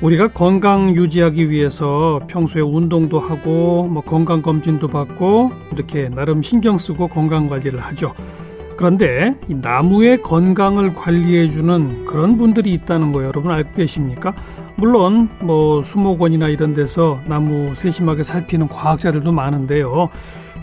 우리가 건강 유지하기 위해서 평소에 운동도 하고 뭐 건강 검진도 받고 이렇게 나름 신경 쓰고 건강 관리를 하죠. 그런데 이 나무의 건강을 관리해 주는 그런 분들이 있다는 거 여러분 알고 계십니까? 물론 뭐 수목원이나 이런 데서 나무 세심하게 살피는 과학자들도 많은데요.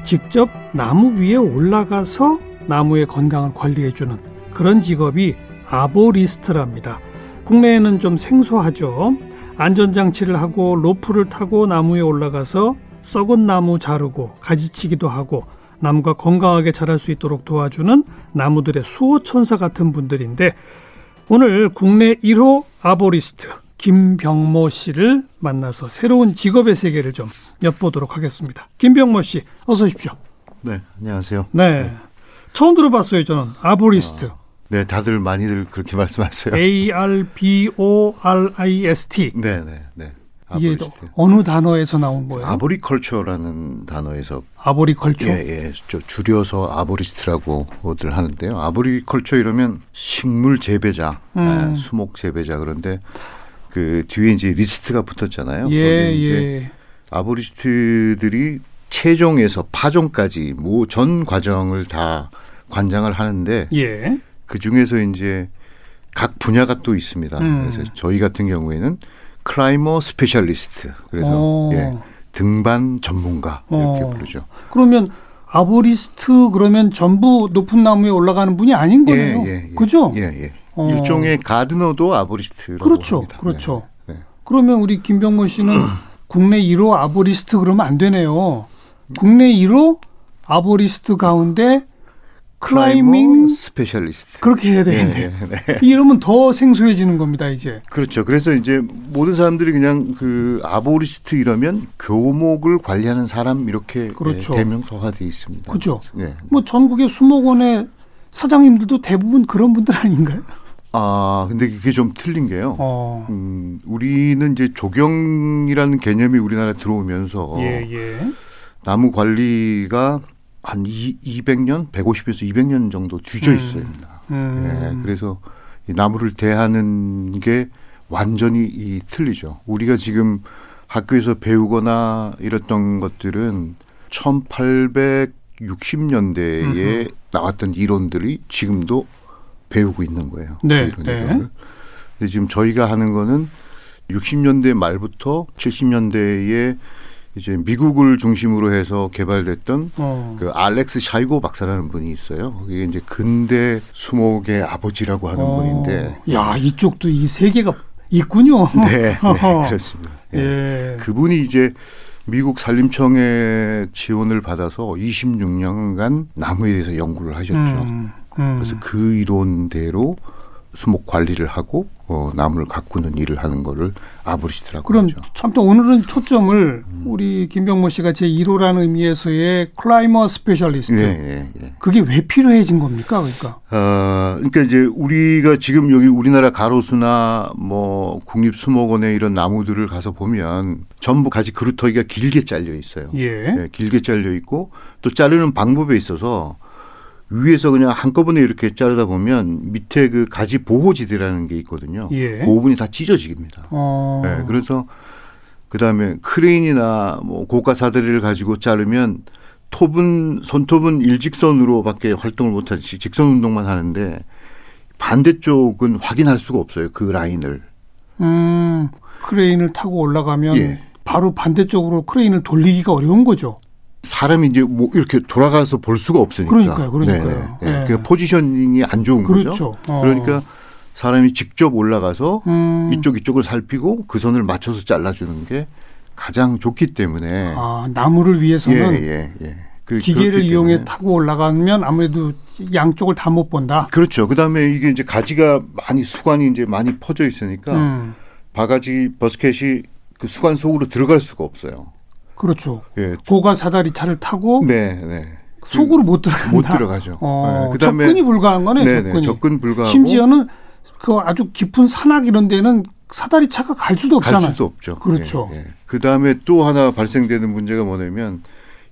직접 나무 위에 올라가서 나무의 건강을 관리해 주는 그런 직업이 아보리스트랍니다. 국내에는 좀 생소하죠. 안전장치를 하고 로프를 타고 나무에 올라가서 썩은 나무 자르고 가지치기도 하고 나무가 건강하게 자랄 수 있도록 도와주는 나무들의 수호천사 같은 분들인데 오늘 국내 1호 아보리스트 김병모 씨를 만나서 새로운 직업의 세계를 좀 엿보도록 하겠습니다. 김병모 씨, 어서 오십시오. 네, 안녕하세요. 네. 네. 처음 들어봤어요, 저는. 아보리스트. 어, 네, 다들 많이들 그렇게 말씀하세요. A R B O R I S T. 네, 네, 네. 이게 어느 단어에서 나온 거예요? 아보리컬처라는 단어에서 아보리컬처. 예, 예. 저 줄여서 아보리스트라고들 하는데요. 아보리컬처 이러면 식물 재배자, 음. 예, 수목 재배자 그런데 그 뒤에 이제 리스트가 붙었잖아요. 예, 예. arborist들이 채종에서 파종까지 뭐 전 과정을 다 관장을 하는데 예. 그 중에서 이제 각 분야가 또 있습니다. 음. 그래서 저희 같은 경우에는 climber specialist. 그래서 오. 어. 예, 등반 전문가 이렇게 오. 어. 부르죠. 그러면 아보리스트 그러면 전부 높은 나무에 올라가는 분이 아닌 예, 거네요. 예, 예, 예. 그죠? 예, 예. 어. 일종의 gardener도 arborist라고 그렇죠, 합니다. 그렇죠. 네, 네. 그러면 우리 김병모 씨는 국내 1호 arborist 그러면 안 되네요. 국내 1호 arborist 가운데 climbing specialist 그렇게 해야 되겠네. 네, 네, 네. 이러면 더 생소해지는 겁니다, 이제. 그렇죠. 그래서 이제 모든 사람들이 그냥 그 arborist 이러면 교목을 관리하는 사람 이렇게 그렇죠. 네, 대명사가 돼 있습니다. 그렇죠. 네. 뭐 전국의 수목원의 사장님들도 대부분 그런 분들 아닌가요? 아, 근데 그게 좀 틀린 게요. 어. 음, 우리는 이제 조경이라는 개념이 우리나라에 들어오면서 예, 예. 나무 관리가 한 200년, 150에서 200년 정도 뒤져 음. 있어요. 음. 네, 그래서 이 나무를 대하는 게 완전히 이 틀리죠. 우리가 지금 학교에서 배우거나 이랬던 것들은 1860년대에 나왔던 이론들이 지금도 배우고 있는 거예요. 네. 그 이론, 네. 근데 지금 저희가 하는 거는 60년대 말부터 70년대에 이제 미국을 중심으로 해서 개발됐던 어. 그 알렉스 샤이고 박사라는 분이 있어요. 그게 이제 근대 수목의 아버지라고 하는 어. 분인데. 야 이쪽도 이 세계가 있군요. 네, 네 그렇습니다. 예. 예. 그분이 이제 미국 산림청의 지원을 받아서 26년간 나무에 대해서 연구를 하셨죠. 음, 음. 그래서 그 이론대로 수목 관리를 하고 어, 나무를 가꾸는 일을 하는 거를 arborist라고 그럼 하죠. 참 또 오늘은 초점을 음. 우리 김병모 씨가 제 1호라는 의미에서의 climber specialist. 네, 네, 네. 그게 왜 필요해진 겁니까? 그러니까. 어, 그러니까 이제 우리가 지금 여기 우리나라 가로수나 뭐 국립수목원에 이런 나무들을 가서 보면 전부 가지 그루터기가 길게 잘려 있어요. 예. 네, 길게 잘려 있고 또 자르는 방법에 있어서 위에서 그냥 한꺼번에 이렇게 자르다 보면 밑에 그 가지 보호지대라는 게 있거든요. 예. 그 부분이 다 찢어집니다. 어. 네, 그래서 그 다음에 크레인이나 뭐 고가 사다리를 가지고 자르면 톱은 손톱은 일직선으로밖에 활동을 못하지 직선 운동만 하는데 반대쪽은 확인할 수가 없어요. 그 라인을. 음, 크레인을 타고 올라가면 예. 바로 반대쪽으로 크레인을 돌리기가 어려운 거죠. 사람이 이제 뭐 이렇게 돌아가서 볼 수가 없으니까. 그러니까요, 그러니까요. 네, 네. 네. 그 포지셔닝이 안 좋은 그렇죠. 거죠. 어. 그러니까 사람이 직접 올라가서 음. 이쪽 이쪽을 살피고 그 선을 맞춰서 잘라주는 게 가장 좋기 때문에. 아 나무를 위해서는 예, 예, 예. 그, 기계를 이용해 타고 올라가면 아무래도 양쪽을 다 못 본다. 그렇죠. 그 다음에 이게 이제 가지가 많이 수관이 이제 많이 퍼져 있으니까 음. 바가지 버스켓이 그 수관 속으로 들어갈 수가 없어요. 그렇죠. 예. 고가 사다리 차를 타고 네, 네. 속으로 못 들어간다. 못 들어가죠. 어, 네. 그다음에 접근이 불가한 거네. 네네, 접근이. 접근 불가하고 심지어는 그 아주 깊은 산악 이런 데는 사다리 차가 갈 수도 없잖아요. 갈 수도 없죠. 그렇죠. 예, 예. 그다음에 또 하나 발생되는 문제가 뭐냐면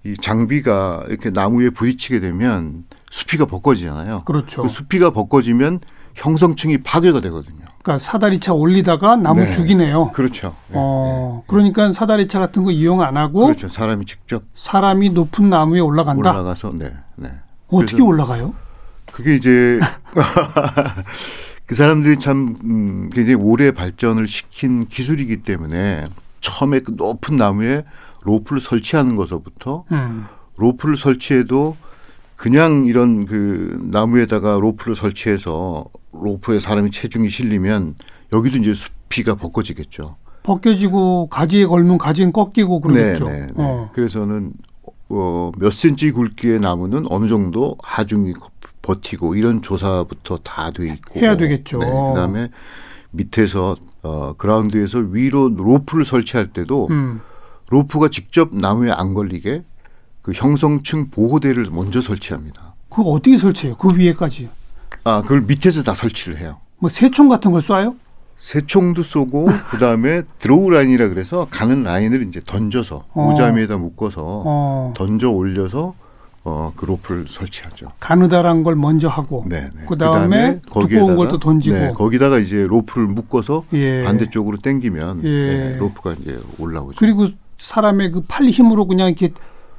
이 장비가 이렇게 나무에 부딪히게 되면 수피가 벗겨지잖아요. 그렇죠. 그 수피가 벗겨지면 형성층이 파괴가 되거든요. 그러니까 사다리차 올리다가 나무 네. 죽이네요. 그렇죠. 네. 어, 그러니까 사다리차 같은 거 이용 안 하고 그렇죠. 사람이 직접 사람이 높은 나무에 올라간다. 올라가서 네, 네. 어떻게 올라가요? 그게 이제 그 사람들이 참 음, 굉장히 오래 발전을 시킨 기술이기 때문에 처음에 그 높은 나무에 로프를 설치하는 것서부터 음. 로프를 설치해도 그냥 이런 그 나무에다가 로프를 설치해서 로프에 사람이 체중이 실리면 여기도 이제 숲이가 벗겨지겠죠. 벗겨지고 가지에 걸면 가지는 꺾이고 그러겠죠. 네, 네, 네. 어. 그래서는 어, 몇 센치 굵기의 나무는 어느 정도 하중이 버티고 이런 조사부터 다 돼 있고 해야 되겠죠. 네, 그다음에 밑에서 어, 그라운드에서 위로 로프를 설치할 때도 음. 로프가 직접 나무에 안 걸리게 그 형성층 보호대를 먼저 설치합니다. 그거 어떻게 설치해요? 그 위에까지? 아, 그걸 밑에서 다 설치를 해요. 뭐 새총 같은 걸 쏴요? 새총도 쏘고 그다음에 throw line이라 그래서 가는 라인을 이제 던져서 어. 오자미에다 묶어서 어. 던져 올려서 어, 그 로프를 설치하죠. 가느다란 걸 먼저 하고 네, 네. 그다음에, 그다음에 두꺼운 걸 또 던지고 네, 거기다가 이제 로프를 묶어서 예. 반대쪽으로 당기면 예. 네, 로프가 이제 올라오죠. 그리고 사람의 그 팔 힘으로 그냥 이렇게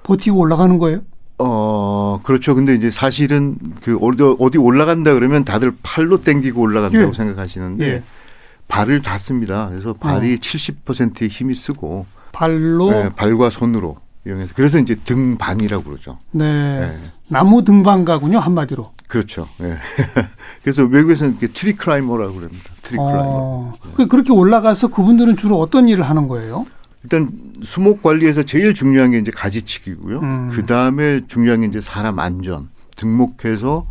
버티고 올라가는 거예요? 어, 그렇죠. 근데 이제 사실은 그 어디, 어디 올라간다 그러면 다들 팔로 당기고 올라간다고 예. 생각하시는데 예. 발을 닿습니다. 그래서 발이 어. 70%의 힘이 쓰고 발로 네, 발과 손으로 이용해서 그래서 이제 등반이라고 그러죠. 네. 네. 나무 등반가군요 한마디로. 그렇죠. 네. 그래서 외국에서는 이렇게 tree climber라고 그럽니다. 트리 어. climber. 네. 그렇게 올라가서 그분들은 주로 어떤 일을 하는 거예요? 일단 수목 관리에서 제일 중요한 게 이제 가지치기고요. 음. 그 다음에 중요한 게 이제 사람 안전 등목해서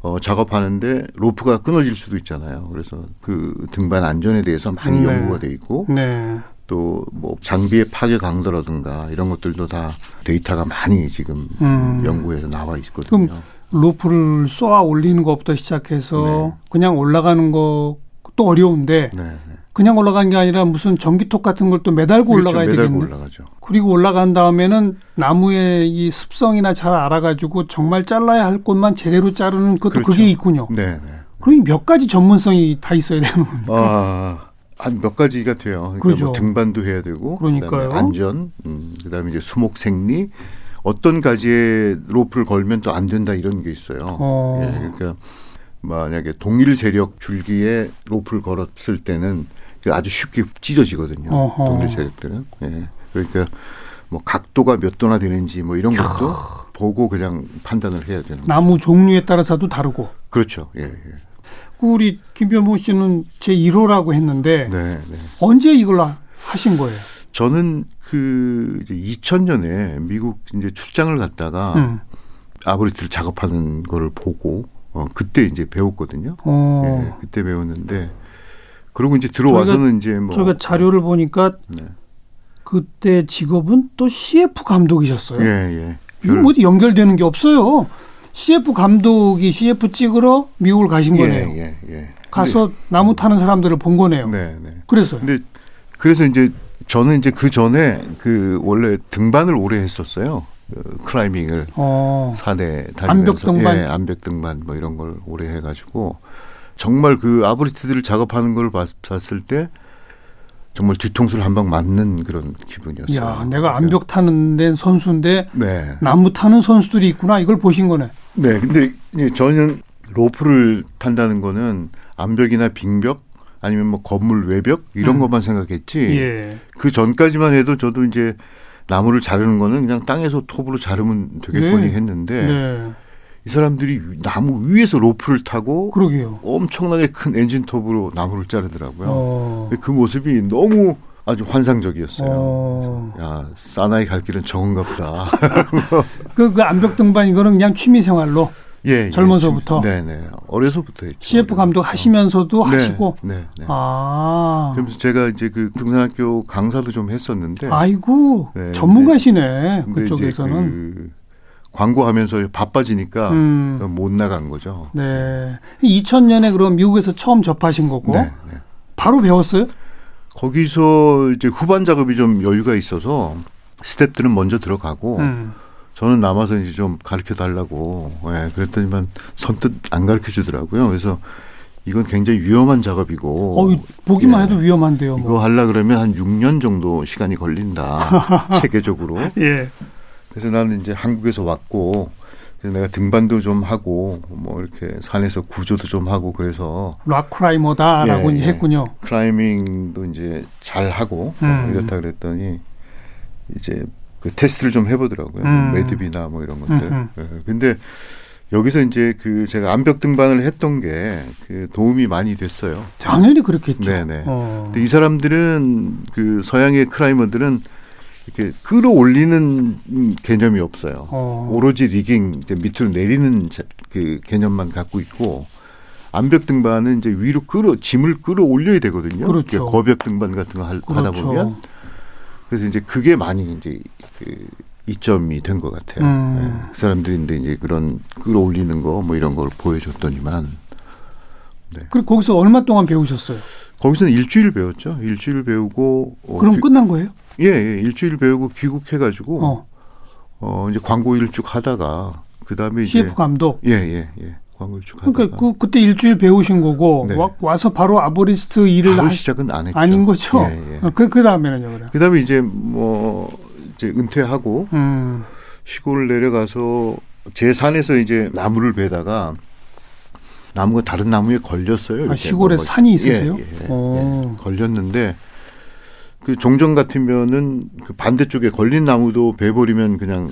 어, 작업하는데 로프가 끊어질 수도 있잖아요. 그래서 그 등반 안전에 대해서 많이 네. 연구가 돼 있고 네. 또뭐 장비의 파괴 강도라든가 이런 것들도 다 데이터가 많이 지금 음. 연구에서 나와 있거든요. 그럼 로프를 쏘아 올리는 것부터 시작해서 네. 그냥 올라가는 것도 어려운데 네, 네. 그냥 올라간 게 아니라 무슨 전기톱 같은 걸 또 매달고 그렇죠. 올라가야 되겠네. 올라가죠. 그리고 올라간 다음에는 나무의 이 습성이나 잘 알아가지고 정말 잘라야 할 곳만 제대로 자르는 것도 그렇죠. 그게 있군요. 네. 네. 그럼 몇 가지 전문성이 다 있어야 되는 겁니까? 아, 한몇 가지가 돼요. 그러니까 그렇죠. 뭐 등반도 해야 되고, 그러니까요. 안전, 음, 그다음에 이제 수목 생리, 어떤 가지에 로프를 걸면 또 안 된다 이런 게 있어요. 어. 예, 그러니까 만약에 동일 세력 줄기에 로프를 걸었을 때는 아주 쉽게 찢어지거든요. 어허. 동일 세력들은. 예. 그러니까 뭐 각도가 몇 도나 되는지 뭐 이런 것도 보고 그냥 판단을 해야 되는. 나무 종류에 따라서도 다르고. 그렇죠. 예. 예. 그 우리 김변모 씨는 제 1호라고 했는데 네, 네. 언제 이걸 하신 거예요? 저는 그 이제 2000년에 미국 이제 출장을 갔다가 음. 아브리트를 작업하는 거를 보고 어 그때 이제 배웠거든요. 어. 예, 그때 배웠는데 그리고 이제 들어와서는 이제 뭐 저희가 자료를 보니까 네. 그때 직업은 또 CF 감독이셨어요. 예, 예. 이거 뭐 연결되는 게 없어요. CF 감독이 CF 찍으러 미국을 가신 예, 거네요. 예, 예. 가서 근데, 나무 타는 사람들을 본 거네요. 네, 네. 그래서요. 근데 그래서 이제 저는 이제 그 전에 그 원래 등반을 오래 했었어요. 그 클라이밍을 어. 산에 다니면서 암벽 등반, 예, 암벽 등반 뭐 이런 걸 오래 해가지고 정말 그 아브리트들을 작업하는 걸 봤을 때 정말 뒤통수를 한 방 맞는 그런 기분이었어요. 야, 내가 암벽 타는 데 선수인데 네. 나무 타는 선수들이 있구나. 이걸 보신 거네. 네, 근데 저는 로프를 탄다는 거는 암벽이나 빙벽 아니면 뭐 건물 외벽 이런 음. 것만 생각했지. 예. 그 전까지만 해도 저도 이제 나무를 자르는 거는 그냥 땅에서 톱으로 자르면 되겠거니 네. 했는데 네. 이 사람들이 나무 위에서 로프를 타고 그러게요. 엄청나게 큰 엔진톱으로 나무를 자르더라고요. 어. 그 모습이 너무 아주 환상적이었어요. 어. 야 사나이 갈 길은 보다. 그, 그 암벽 등반 이거는 그냥 취미 생활로 예, 젊어서부터. 예, 네네 어려서부터 했죠. CF 감독 하시면서도 네, 하시고. 네, 네. 아. 그러면서 제가 이제 그 등산학교 강사도 좀 했었는데. 아이고 네, 전문가시네 그쪽에서는. 그 광고하면서 바빠지니까 음. 못 나간 거죠. 네. 2000년에 그럼 미국에서 처음 접하신 거고 네, 네. 바로 배웠어요? 거기서 이제 후반 작업이 좀 여유가 있어서 스탭들은 먼저 들어가고 음. 저는 남아서 이제 좀 가르쳐 달라고 예, 그랬더니만 선뜻 안 가르쳐 주더라고요. 그래서 이건 굉장히 위험한 작업이고. 어, 보기만 예, 해도 위험한데요. 뭐. 이거 하려 그러면 한 6년 정도 시간이 걸린다. 체계적으로. 예. 그래서 나는 이제 한국에서 왔고 그래서 내가 등반도 좀 하고 뭐 이렇게 산에서 구조도 좀 하고 그래서 rock climber다라고 예, 예. 했군요. 클라이밍도 이제 잘 하고 음. 이렇다 그랬더니 이제 그 테스트를 좀 해보더라고요. 음. 매듭이나 뭐 이런 것들. 음, 음. 예. 근데 여기서 이제 그 제가 암벽 등반을 했던 게 그 도움이 많이 됐어요. 당연히 그렇겠죠. 네네. 어. 근데 이 사람들은 그 서양의 클라이머들은 이렇게 끌어올리는 개념이 없어요. 어. 오로지 리깅 이제 밑으로 내리는 그 개념만 갖고 있고 암벽 등반은 이제 위로 끌어 짐을 끌어올려야 되거든요. 그렇죠. 거벽 등반 같은 거 그렇죠. 하다 보면 그래서 이제 그게 많이 이제 그 이점이 된 것 같아요. 음. 네. 그 사람들인데 이제 그런 끌어올리는 거 뭐 이런 걸 보여줬더니만. 네. 그리고 거기서 얼마 동안 배우셨어요? 거기서는 일주일 배웠죠. 일주일 배우고. 어, 그럼 귀, 끝난 거예요? 예, 예, 일주일 배우고 귀국해가지고 어. 어 이제 광고 일쭉 하다가 그 다음에 CF 이제 감독. 예, 예, 예. 광고 일쭉 하다가. 그러니까 그 그때 일주일 배우신 거고 네. 와, 서 바로 아보리스트 일을 바로 시작은 안 했죠. 아닌 거죠. 예, 예. 어, 그, 그 다음에는요, 그래. 그 다음에 이제 뭐 이제 은퇴하고 음. 시골 내려가서 제 산에서 이제 나무를 베다가 나무가 다른 나무에 걸렸어요. 아, 시골에 뭐, 산이 있으세요? 예, 예, 예, 걸렸는데 그 종전 같으면은 그 반대쪽에 걸린 나무도 베버리면 그냥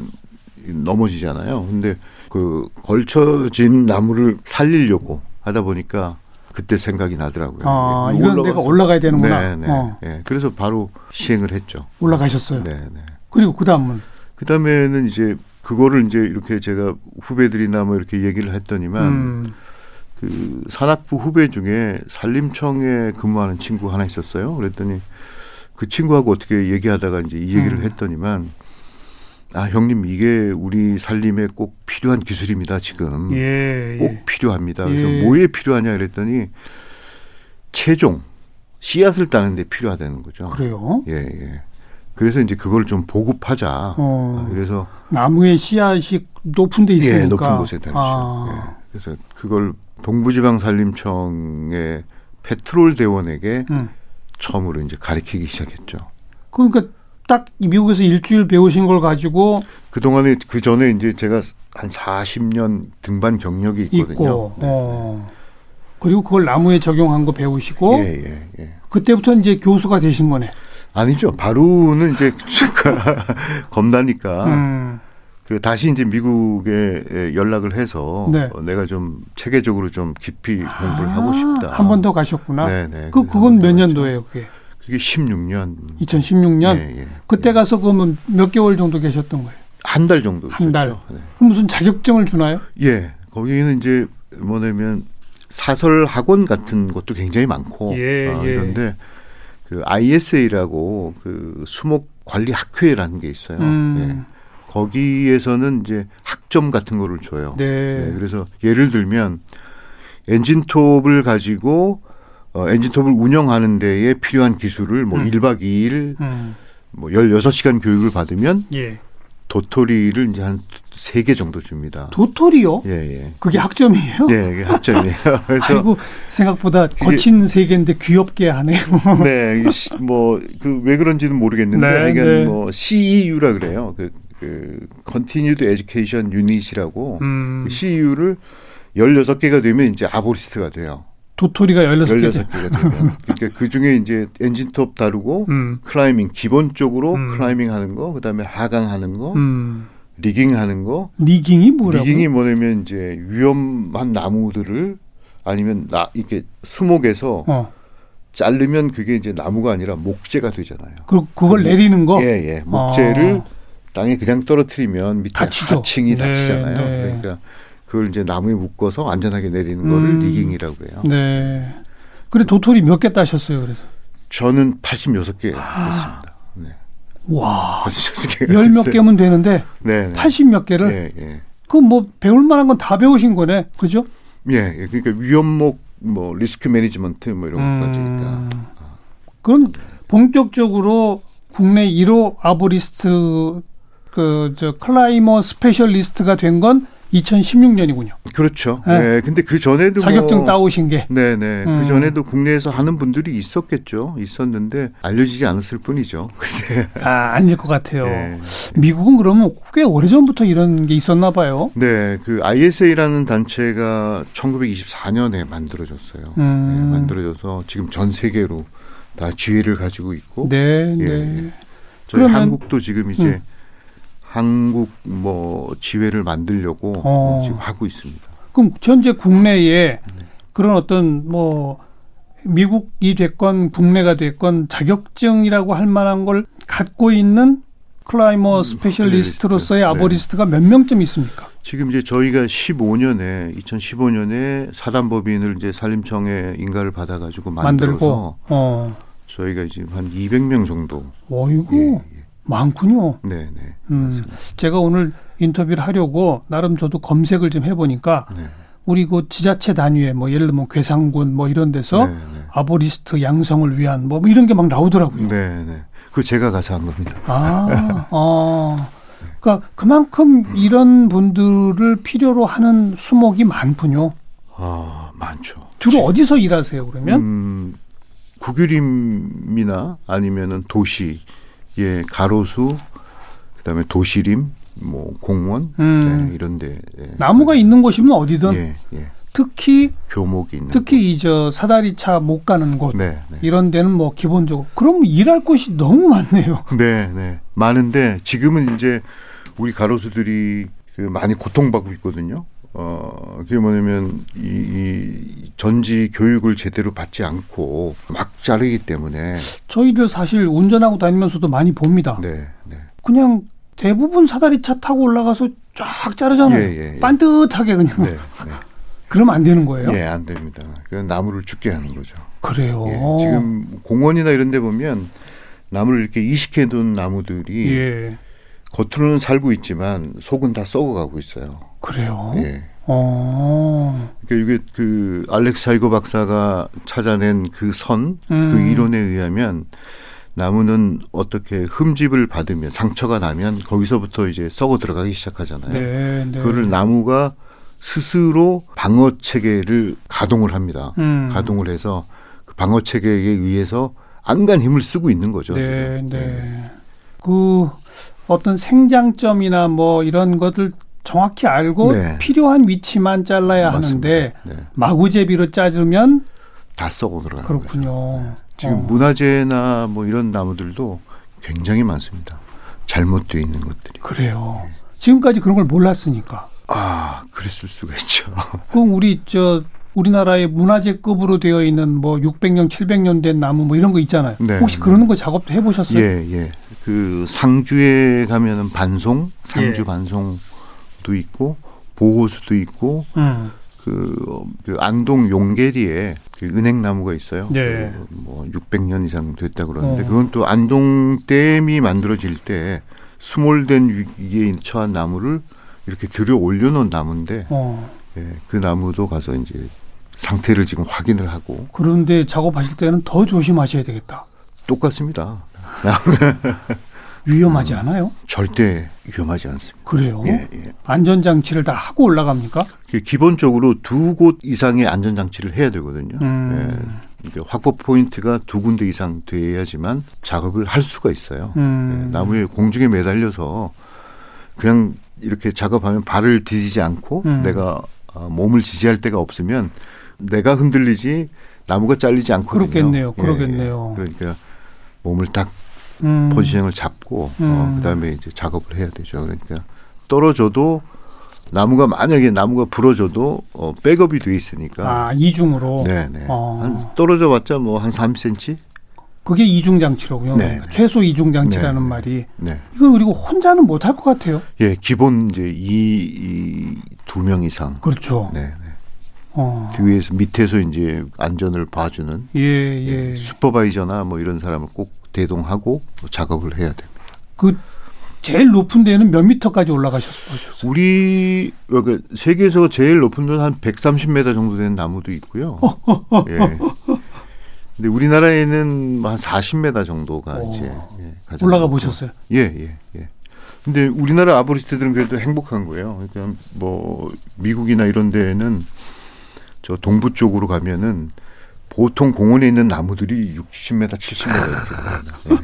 넘어지잖아요. 근데 그 걸쳐진 나무를 살리려고 하다 보니까 그때 생각이 나더라고요. 아, 이건 올라가서. 내가 올라가야 되는구나. 네, 네. 어. 네. 그래서 바로 시행을 했죠. 올라가셨어요. 네, 네. 그리고 그 다음은 그 다음에는 이제 그거를 이제 이렇게 제가 후배들이나 뭐 이렇게 얘기를 했더니만 음. 그 산악부 후배 중에 산림청에 근무하는 친구 하나 있었어요. 그랬더니 그 친구하고 어떻게 얘기하다가 이제 이 얘기를 음. 했더니만 아 형님 이게 우리 살림에 꼭 필요한 기술입니다 지금 예, 꼭 예. 필요합니다. 그래서 예. 뭐에 필요하냐 그랬더니 최종 씨앗을 따는데 필요하다는 거죠. 그래요? 예 예. 그래서 이제 그걸 좀 보급하자. 어, 그래서 나무의 씨앗이 높은 데 있으니까. 예, 높은 곳에 달죠. 아. 예. 그래서 그걸 동부지방산림청의 페트롤 대원에게 음. 처음으로 이제 가르치기 시작했죠. 그러니까 딱 미국에서 일주일 배우신 걸 가지고 그 동안에 그 전에 이제 제가 한 40년 등반 경력이 있거든요. 있고, 네. 어. 그리고 그걸 나무에 적용한 거 배우시고 예, 예, 예. 그때부터 이제 교수가 되신 거네. 아니죠. 바로는 이제 겁나니까 음. 그 다시 이제 미국에 연락을 해서 네. 어, 내가 좀 체계적으로 좀 깊이 공부를 아, 하고 싶다. 한 번 더 가셨구나. 네네. 그 그건 몇 년도예요, 그게? 그게 16년. 2016년. 예, 예, 그때 예. 가서 그러면 몇 개월 정도 계셨던 거예요? 한 달 정도. 한 달. 네. 그럼 무슨 자격증을 주나요? 예. 거기는 이제 뭐냐면 사설 학원 같은 것도 굉장히 많고 예, 어, 예. 그런데 그 ISA라고 그 수목 관리 학회라는 게 있어요. 음. 예. 거기에서는 이제 학점 같은 거를 줘요. 네. 네. 그래서 예를 들면 엔진톱을 가지고 어, 엔진톱을 운영하는 데에 필요한 기술을 뭐 음. 1박 2일 음. 뭐 16시간 교육을 받으면 예. 도토리를 이제 한 세 개 정도 줍니다. 도토리요? 예, 예. 그게 학점이에요? 네, 그게 학점이에요. 그래서 아이고, 생각보다 거친 세계인데 귀엽게 하네요. 네, 뭐 그 왜 그런지는 모르겠는데 네, 이게 네. 뭐 CEU라 그래요. 그, 그 Continued Education Unit이라고 음. 그 CEU를 16개가 되면 이제 arborist가 돼요. 도토리가 16개. 16개가 되면. 그러니까 그 중에 이제 엔진톱 다루고 음. 클라이밍 기본적으로 음. 클라이밍 하는 거, 그다음에 하강 하는 거, 음. rigging 하는 거. rigging이 뭐라고? rigging이 뭐냐면 이제 위험한 나무들을 아니면 나 이렇게 수목에서 어. 자르면 그게 이제 나무가 아니라 목재가 되잖아요. 그 그걸 그 내리는 거? 예, 예. 목재를 아. 땅에 그냥 떨어뜨리면 밑에 다치죠. 하층이 네, 다치잖아요. 네. 그러니까 그걸 이제 나무에 묶어서 안전하게 내리는 거를 음. 리깅이라고 그래요. 네. 그래 도토리 몇 개 따셨어요? 그래서 저는 86개 아. 했습니다. 네. 와. 열몇 개면 되는데 네, 80몇 개를. 예, 예. 그뭐 배울 만한 건 다 배우신 거네. 그죠? 예. 예. 그러니까 위험목 뭐 risk management 뭐 이런 음. 것까지 있다. 그럼 본격적으로 국내 1호 arborist 그 저 climber specialist가 된 건 2016년이군요. 그렇죠. 네. 네. 근데 그 전에도 자격증 뭐, 따오신 게. 네네. 네. 그 음. 그 전에도 국내에서 하는 분들이 있었겠죠. 있었는데 알려지지 않았을 뿐이죠. 아 아닐 것 같아요. 네. 미국은 그러면 꽤 오래 전부터 이런 게 있었나 봐요. 네, 그 ISA라는 단체가 1924년에 만들어졌어요. 음. 네, 만들어져서 지금 전 세계로 다 지위를 가지고 있고. 네, 예. 네. 저희 그러면, 한국도 지금 이제 음. 한국 뭐 지회를 만들려고 어. 지금 하고 있습니다. 그럼 현재 국내에 네. 그런 어떤 뭐 미국이 됐건 국내가 됐건 자격증이라고 할 만한 걸 갖고 있는 climber 음, specialist로서의 네. arborist가 몇 명쯤 있습니까? 지금 이제 저희가 15년에 2015년에 사단법인을 이제 산림청에 인가를 받아가지고 만들어서 만들고, 어. 저희가 지금 한 200명 정도. 어이구 예, 예. 많군요. 네, 네. 음, 제가 오늘 인터뷰를 하려고 나름 저도 검색을 좀 해보니까 네. 우리 그 지자체 단위에 뭐 예를 들면 괴상군 뭐 이런 데서 네, 네. 아보리스트 양성을 위한 뭐 이런 게 막 나오더라고요. 네, 네. 그 제가 가서 한 겁니다. 아, 어. 그러니까 그만큼 이런 분들을 필요로 하는 수목이 많군요. 아, 많죠. 주로 어디서 일하세요, 그러면? 음, 국유림이나 아니면은 도시, 예, 가로수, 그다음에 도시림, 뭐 공원 음. 네, 이런데 예. 나무가 있는 곳이면 어디든 예, 예. 특히 교목이 있는 특히 이 저 사다리 차 못 가는 곳 네, 네. 이런 데는 뭐 기본적으로 그럼 일할 곳이 너무 많네요. 네, 네. 많은데 지금은 이제 우리 가로수들이 그 많이 고통받고 있거든요. 어, 그게 뭐냐면 이, 이 전지 교육을 제대로 받지 않고 막 자르기 때문에 저희들 사실 운전하고 다니면서도 많이 봅니다. 네, 네. 그냥 대부분 사다리 차 타고 올라가서 쫙 자르잖아요. 예, 예, 예. 반듯하게 그냥. 네, 네. 그러면 안 되는 거예요? 예, 안 됩니다. 그냥 나무를 죽게 하는 거죠. 그래요. 예, 지금 공원이나 이런 데 보면 나무를 이렇게 이식해 둔 나무들이 예. 겉으로는 살고 있지만 속은 다 썩어가고 있어요. 그래요. 예. 어. 그러니까 이게 그 알렉스 사이고 박사가 찾아낸 그 선, 그 음. 그 이론에 의하면 나무는 어떻게 흠집을 받으면 상처가 나면 거기서부터 이제 썩어 들어가기 시작하잖아요. 네, 네. 그거를 나무가 스스로 방어 체계를 가동을 합니다. 음. 가동을 해서 그 방어 체계에 의해서 안간 힘을 쓰고 있는 거죠. 네, 네. 네. 그 어떤 생장점이나 뭐 이런 것들 정확히 알고 네. 필요한 위치만 잘라야 맞습니다. 하는데 네. 마구제비로 짜주면 다 썩어 들어가는 그렇군요. 네. 지금 어. 문화재나 뭐 이런 나무들도 굉장히 많습니다. 잘못되어 있는 것들이. 그래요. 네. 지금까지 그런 걸 몰랐으니까. 아, 그랬을 수가 있죠. 그럼 우리 저 우리나라의 문화재급으로 되어 있는 뭐 600년, 700년 된 나무 뭐 이런 거 있잖아요. 네, 혹시 네. 그런 거 작업도 해보셨어요? 예, 예. 그 상주에 가면은 반송, 상주 예. 반송도 있고 보호수도 있고 음. 그, 그 안동 용계리에 그 은행나무가 있어요. 네. 그 뭐 600년 이상 됐다 그러는데 어. 그건 또 안동 댐이 만들어질 때 수몰된 위기에 처한 나무를 이렇게 들여 올려놓은 나무인데 어. 예, 그 나무도 가서 이제 상태를 지금 확인을 하고. 그런데 작업하실 때는 더 조심하셔야 되겠다. 똑같습니다. 위험하지 음, 않아요? 절대 위험하지 않습니다. 그래요? 예, 예. 안전장치를 다 하고 올라갑니까? 기본적으로 두 곳 이상의 안전장치를 해야 되거든요. 음. 예. 확보 포인트가 두 군데 이상 돼야지만 작업을 할 수가 있어요. 음. 예. 나무에 공중에 매달려서 그냥 이렇게 작업하면 발을 디디지 않고 음. 내가 어, 몸을 지지할 데가 없으면 내가 흔들리지 나무가 잘리지 않거든요. 그렇겠네요. 예, 그러겠네요. 그러니까 몸을 딱 음. 포지션을 잡고 어, 음. 어, 그다음에 이제 작업을 해야 되죠. 그러니까 떨어져도 나무가 만약에 나무가 부러져도 어, 백업이 돼 있으니까. 아 이중으로. 네네. 어. 한 떨어져봤자 뭐 한 3cm. 그게 이중 장치로군요. 네. 최소 이중 장치라는 네. 말이. 네. 이건 그리고 혼자는 못할 것 같아요. 예, 기본 이제 이 두 명 이상. 그렇죠. 네. 네. 어. 뒤에서 밑에서 이제 안전을 봐주는 예, 예. 예, 슈퍼바이저나 뭐 이런 사람을 꼭 대동하고 작업을 해야 됩니다. 그 제일 높은 데는 몇 미터까지 올라가셨어요? 우리 그 세계에서 제일 높은 데는 한 130m 정도 되는 나무도 있고요. 예. 근데 우리나라에는 한 40m 정도가 오. 이제 예, 올라가 보셨어요? 예, 예, 예. 근데 우리나라 아보리스트들은 그래도 행복한 거예요. 그러니까 뭐 미국이나 이런 데에는 저 동부 쪽으로 가면은 보통 공원에 있는 나무들이 60m, 70m 이렇게 네.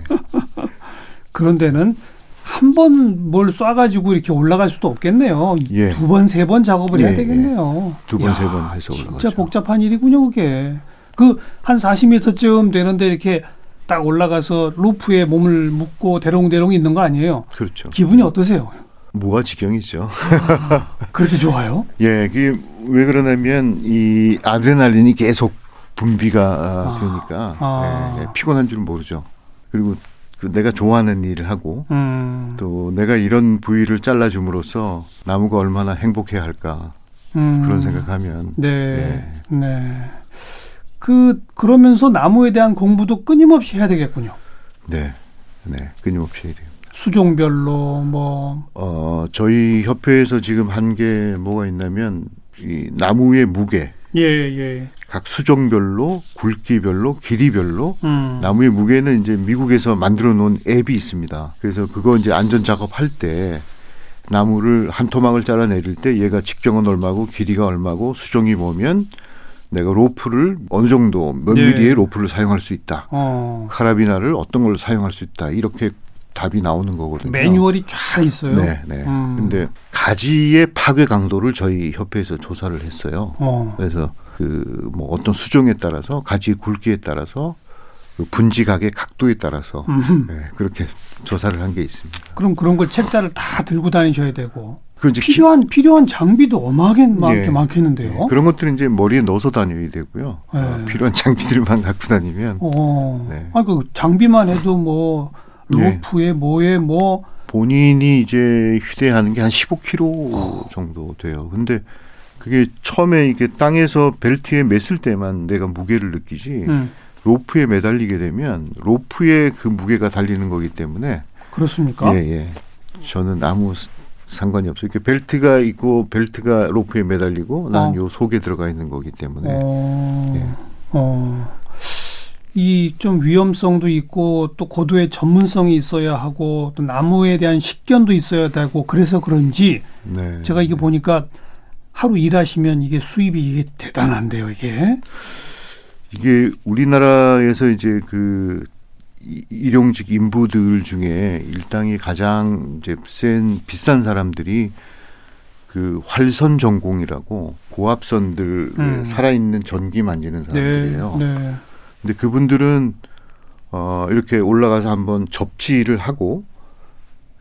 그런 데는 한 번 뭘 쏴가지고 이렇게 올라갈 수도 없겠네요. 예. 두 번, 세 번 작업을 예, 해야 되겠네요. 예. 두 번, 세 번 해서 올라가죠. 진짜 복잡한 일이군요, 그게. 그 한 40m쯤 되는데 이렇게 딱 올라가서 루프에 몸을 묶고 대롱대롱 있는 거 아니에요? 그렇죠. 기분이 어떠세요? 뭐가 지경이죠. 아, 그렇게 좋아요? 예, 그게 왜 그러냐면 이 아드레날린이 계속 분비가 아, 되니까 아. 예, 예, 피곤한 줄 모르죠. 그리고 그 내가 좋아하는 일을 하고 음. 또 내가 이런 부위를 잘라줌으로써 나무가 얼마나 행복해 할까 음. 그런 생각하면 네, 예. 네. 그 그러면서 나무에 대한 공부도 끊임없이 해야 되겠군요. 네, 네, 끊임없이 해야 돼요. 수종별로 뭐. 어 저희 협회에서 지금 한 게 뭐가 있냐면 이 나무의 무게. 예, 예. 각 수종별로 굵기별로 길이별로 음. 나무의 무게는 이제 미국에서 만들어 놓은 앱이 있습니다. 그래서 그거 이제 안전 작업할 때 나무를 한 토막을 잘라 내릴 때 얘가 직경은 얼마고 길이가 얼마고 수종이 뭐면 내가 로프를 어느 정도 몇 네. 미리의 로프를 사용할 수 있다. 어. 카라비나를 어떤 걸 사용할 수 있다. 이렇게 답이 나오는 거거든요. 매뉴얼이 쫙 있어요. 네, 네. 음. 근데 가지의 파괴 강도를 저희 협회에서 조사를 했어요. 어. 그래서 그 뭐 어떤 수종에 따라서 가지 굵기에 따라서 그 분지각의 각도에 따라서 음. 네, 그렇게 조사를 한 게 있습니다. 그럼 그런 걸 책자를 다 들고 다니셔야 되고 그 필요한 기... 필요한 장비도 어마하게 네. 많겠는데요. 네. 그런 것들은 이제 머리에 넣어서 다녀야 되고요. 네. 어, 필요한 장비들만 갖고 다니면. 어. 네. 아그 장비만 해도 뭐 네. 로프에 뭐에 뭐 본인이 이제 휴대하는 게 한 15kg 정도 돼요. 근데 그게 처음에 이게 땅에서 벨트에 맸을 때만 내가 무게를 느끼지 음. 로프에 매달리게 되면 로프에 그 무게가 달리는 거기 때문에 그렇습니까? 예, 예. 저는 아무 상관이 없어요. 이렇게 벨트가 있고 벨트가 로프에 매달리고 나는 어. 요 속에 들어가 있는 거기 때문에. 어. 예. 어. 이 좀 위험성도 있고 또 고도의 전문성이 있어야 하고 또 나무에 대한 식견도 있어야 되고 그래서 그런지 네. 제가 이게 보니까 하루 일하시면 이게 수입이 이게 대단한데요, 이게. 이게 우리나라에서 이제 그 일용직 인부들 중에 일당이 가장 이제 센 비싼 사람들이 그 활선 전공이라고 고압선들 음. 살아있는 전기 만지는 사람들이에요. 네, 네. 근데 그분들은 어 이렇게 올라가서 한번 접지를 하고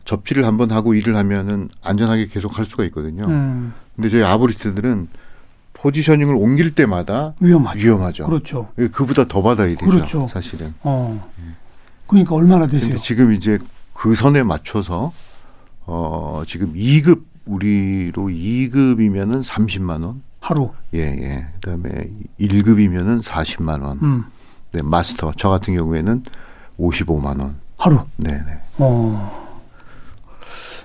접지를 한번 하고 일을 하면은 안전하게 계속 할 수가 있거든요. 음. 근데 저희 아보리스트들은 포지셔닝을 옮길 때마다 위험하죠. 위험하죠. 그렇죠. 예, 그보다 더 받아야 되죠. 그렇죠. 사실은. 어. 그러니까 얼마나 되세요? 지금 이제 그 선에 맞춰서 어 지금 2급 우리로 2급이면은 30만 원. 하루. 예, 예. 그다음에 1급이면은 40만 원. 음. 네, 마스터. 저 같은 경우에는 55만 원. 하루. 네, 네. 어.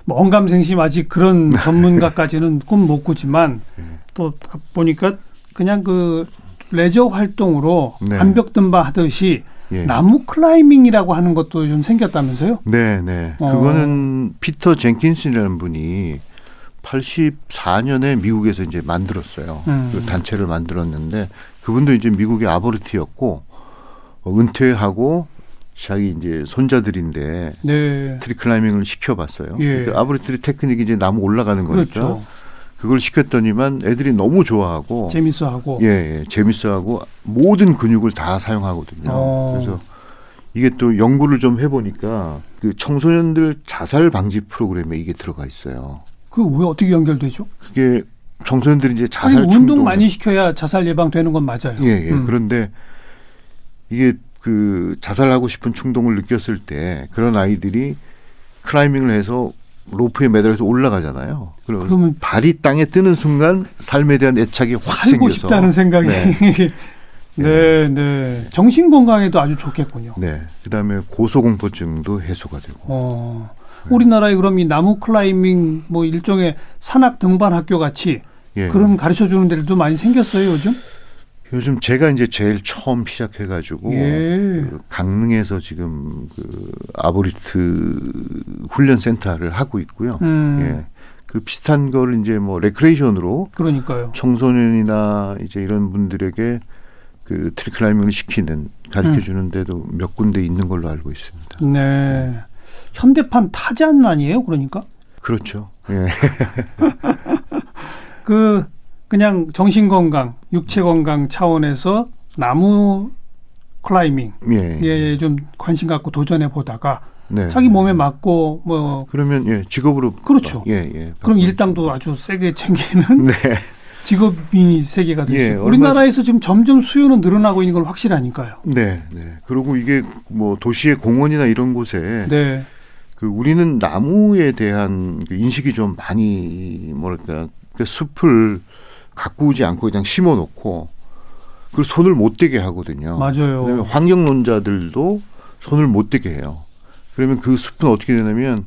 뭐 언감생심 아직 그런 전문가까지는 꿈 못 꾸지만 네. 또 보니까 그냥 그 레저 활동으로 네. 암벽등반 하듯이 예. 나무 클라이밍이라고 하는 것도 좀 생겼다면서요? 네, 네. 어. 그거는 피터 젠킨슨이라는 분이 84년에 미국에서 이제 만들었어요. 음. 그 단체를 만들었는데 그분도 이제 미국의 arborist였고 어, 은퇴하고 자기 이제 손자들한테 네. tree climbing을 시켜봤어요. 예. 그 arborist 테크닉이 이제 나무 올라가는 거니까 그렇죠. 그걸 시켰더니만 애들이 너무 좋아하고 재밌어하고 예, 예 재밌어하고 모든 근육을 다 사용하거든요. 어. 그래서 이게 또 연구를 좀 해보니까 그 청소년들 자살 방지 프로그램에 이게 들어가 있어요. 그 왜 어떻게 연결되죠? 그게 청소년들이 이제 자살 아니, 운동 많이 시켜야 자살 예방되는 건 맞아요. 예, 예. 음. 그런데 이게 그 자살하고 싶은 충동을 느꼈을 때 그런 아이들이 클라이밍을 해서 로프에 매달려서 올라가잖아요. 그러면 발이 땅에 뜨는 순간 삶에 대한 애착이 확 살고 생겨서 싶다는 생각이 네. 네, 네. 정신 건강에도 아주 좋겠군요. 네. 그다음에 고소공포증도 해소가 되고. 어. 우리나라에 그럼 이 나무 클라이밍 뭐 일종의 산악 등반 학교 같이 예. 그런 가르쳐 주는 데도 많이 생겼어요 요즘? 요즘 제가 이제 제일 처음 시작해가지고 예. 그 강릉에서 지금 그 arborist 훈련 센터를 하고 있고요. 음. 예. 그 비슷한 걸 이제 뭐 레크레이션으로 그러니까요. 청소년이나 이제 이런 분들에게 그 tree climbing을 시키는 가르쳐 주는 데도 음. 몇 군데 있는 걸로 알고 있습니다. 네. 현대판 타잔 아니에요? 그러니까? 그렇죠. 예. 그 그냥 정신 건강, 육체 건강 차원에서 나무 클라이밍 예, 예, 좀 관심 갖고 도전해 보다가 네. 자기 몸에 맞고 뭐 그러면 예 직업으로 그렇죠. 예, 예. 그럼 일당도 아주 세게 챙기는 네. 직업인이 세계가 됐어요. 예, 우리나라에서 지금 점점 수요는 늘어나고 있는 걸 확실하니까요. 네, 네. 그리고 이게 뭐 도시의 공원이나 이런 곳에 네. 그 우리는 나무에 대한 그 인식이 좀 많이 뭐랄까 그 숲을 가꾸지 않고 그냥 심어놓고 그걸 손을 못 대게 하거든요. 맞아요. 그다음에 환경론자들도 손을 못 대게 해요. 그러면 그 숲은 어떻게 되냐면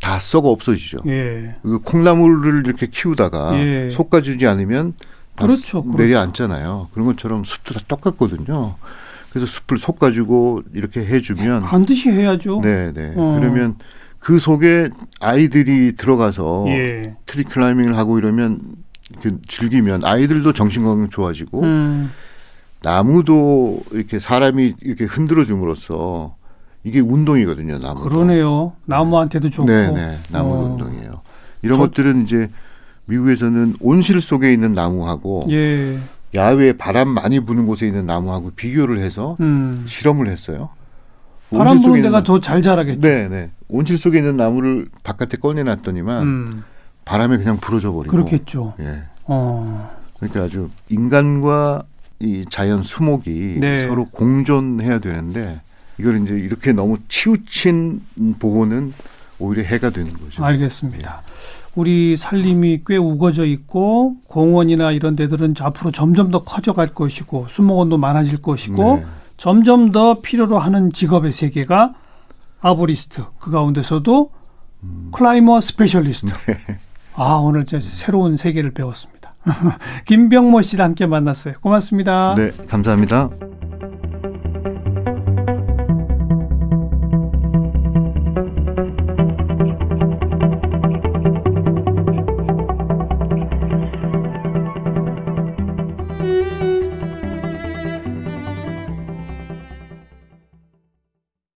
다 썩어 없어지죠. 예. 그 콩나물을 이렇게 키우다가 예. 솎아주지 않으면 다 그렇죠, 그렇죠. 내려앉잖아요. 그런 것처럼 숲도 다 똑같거든요. 그래서 숲을 솎아주고 이렇게 해주면 반드시 해야죠. 네, 네. 어. 그러면 그 속에 아이들이 들어가서 예. tree climbing을 하고 이러면 그 즐기면 아이들도 정신 건강 좋아지고 음. 나무도 이렇게 사람이 이렇게 흔들어 줌으로써 이게 운동이거든요. 나무. 그러네요. 나무한테도 좋고. 네, 네. 나무 어. 운동이에요. 이런 저, 것들은 이제 미국에서는 온실 속에 있는 나무하고 예. 야외 바람 많이 부는 곳에 있는 나무하고 비교를 해서 음. 실험을 했어요. 바람 부는 데가 더 잘 자라겠죠. 네, 네. 온실 속에 있는 나무를 바깥에 꺼내놨더니만 음. 바람에 그냥 부러져 버리고. 그렇겠죠. 예. 어. 그러니까 아주 인간과 이 자연 수목이 네. 서로 공존해야 되는데 이걸 이제 이렇게 너무 치우친 보호는 오히려 해가 되는 거죠. 알겠습니다. 우리 산림이 꽤 우거져 있고 공원이나 이런 데들은 앞으로 점점 더 커져갈 것이고 수목원도 많아질 것이고 네. 점점 더 필요로 하는 직업의 세계가 arborist 그 가운데서도 음. climber specialist. 네. 아 오늘 저 새로운 세계를 배웠습니다. 김병모 씨와 함께 만났어요. 고맙습니다. 네, 감사합니다.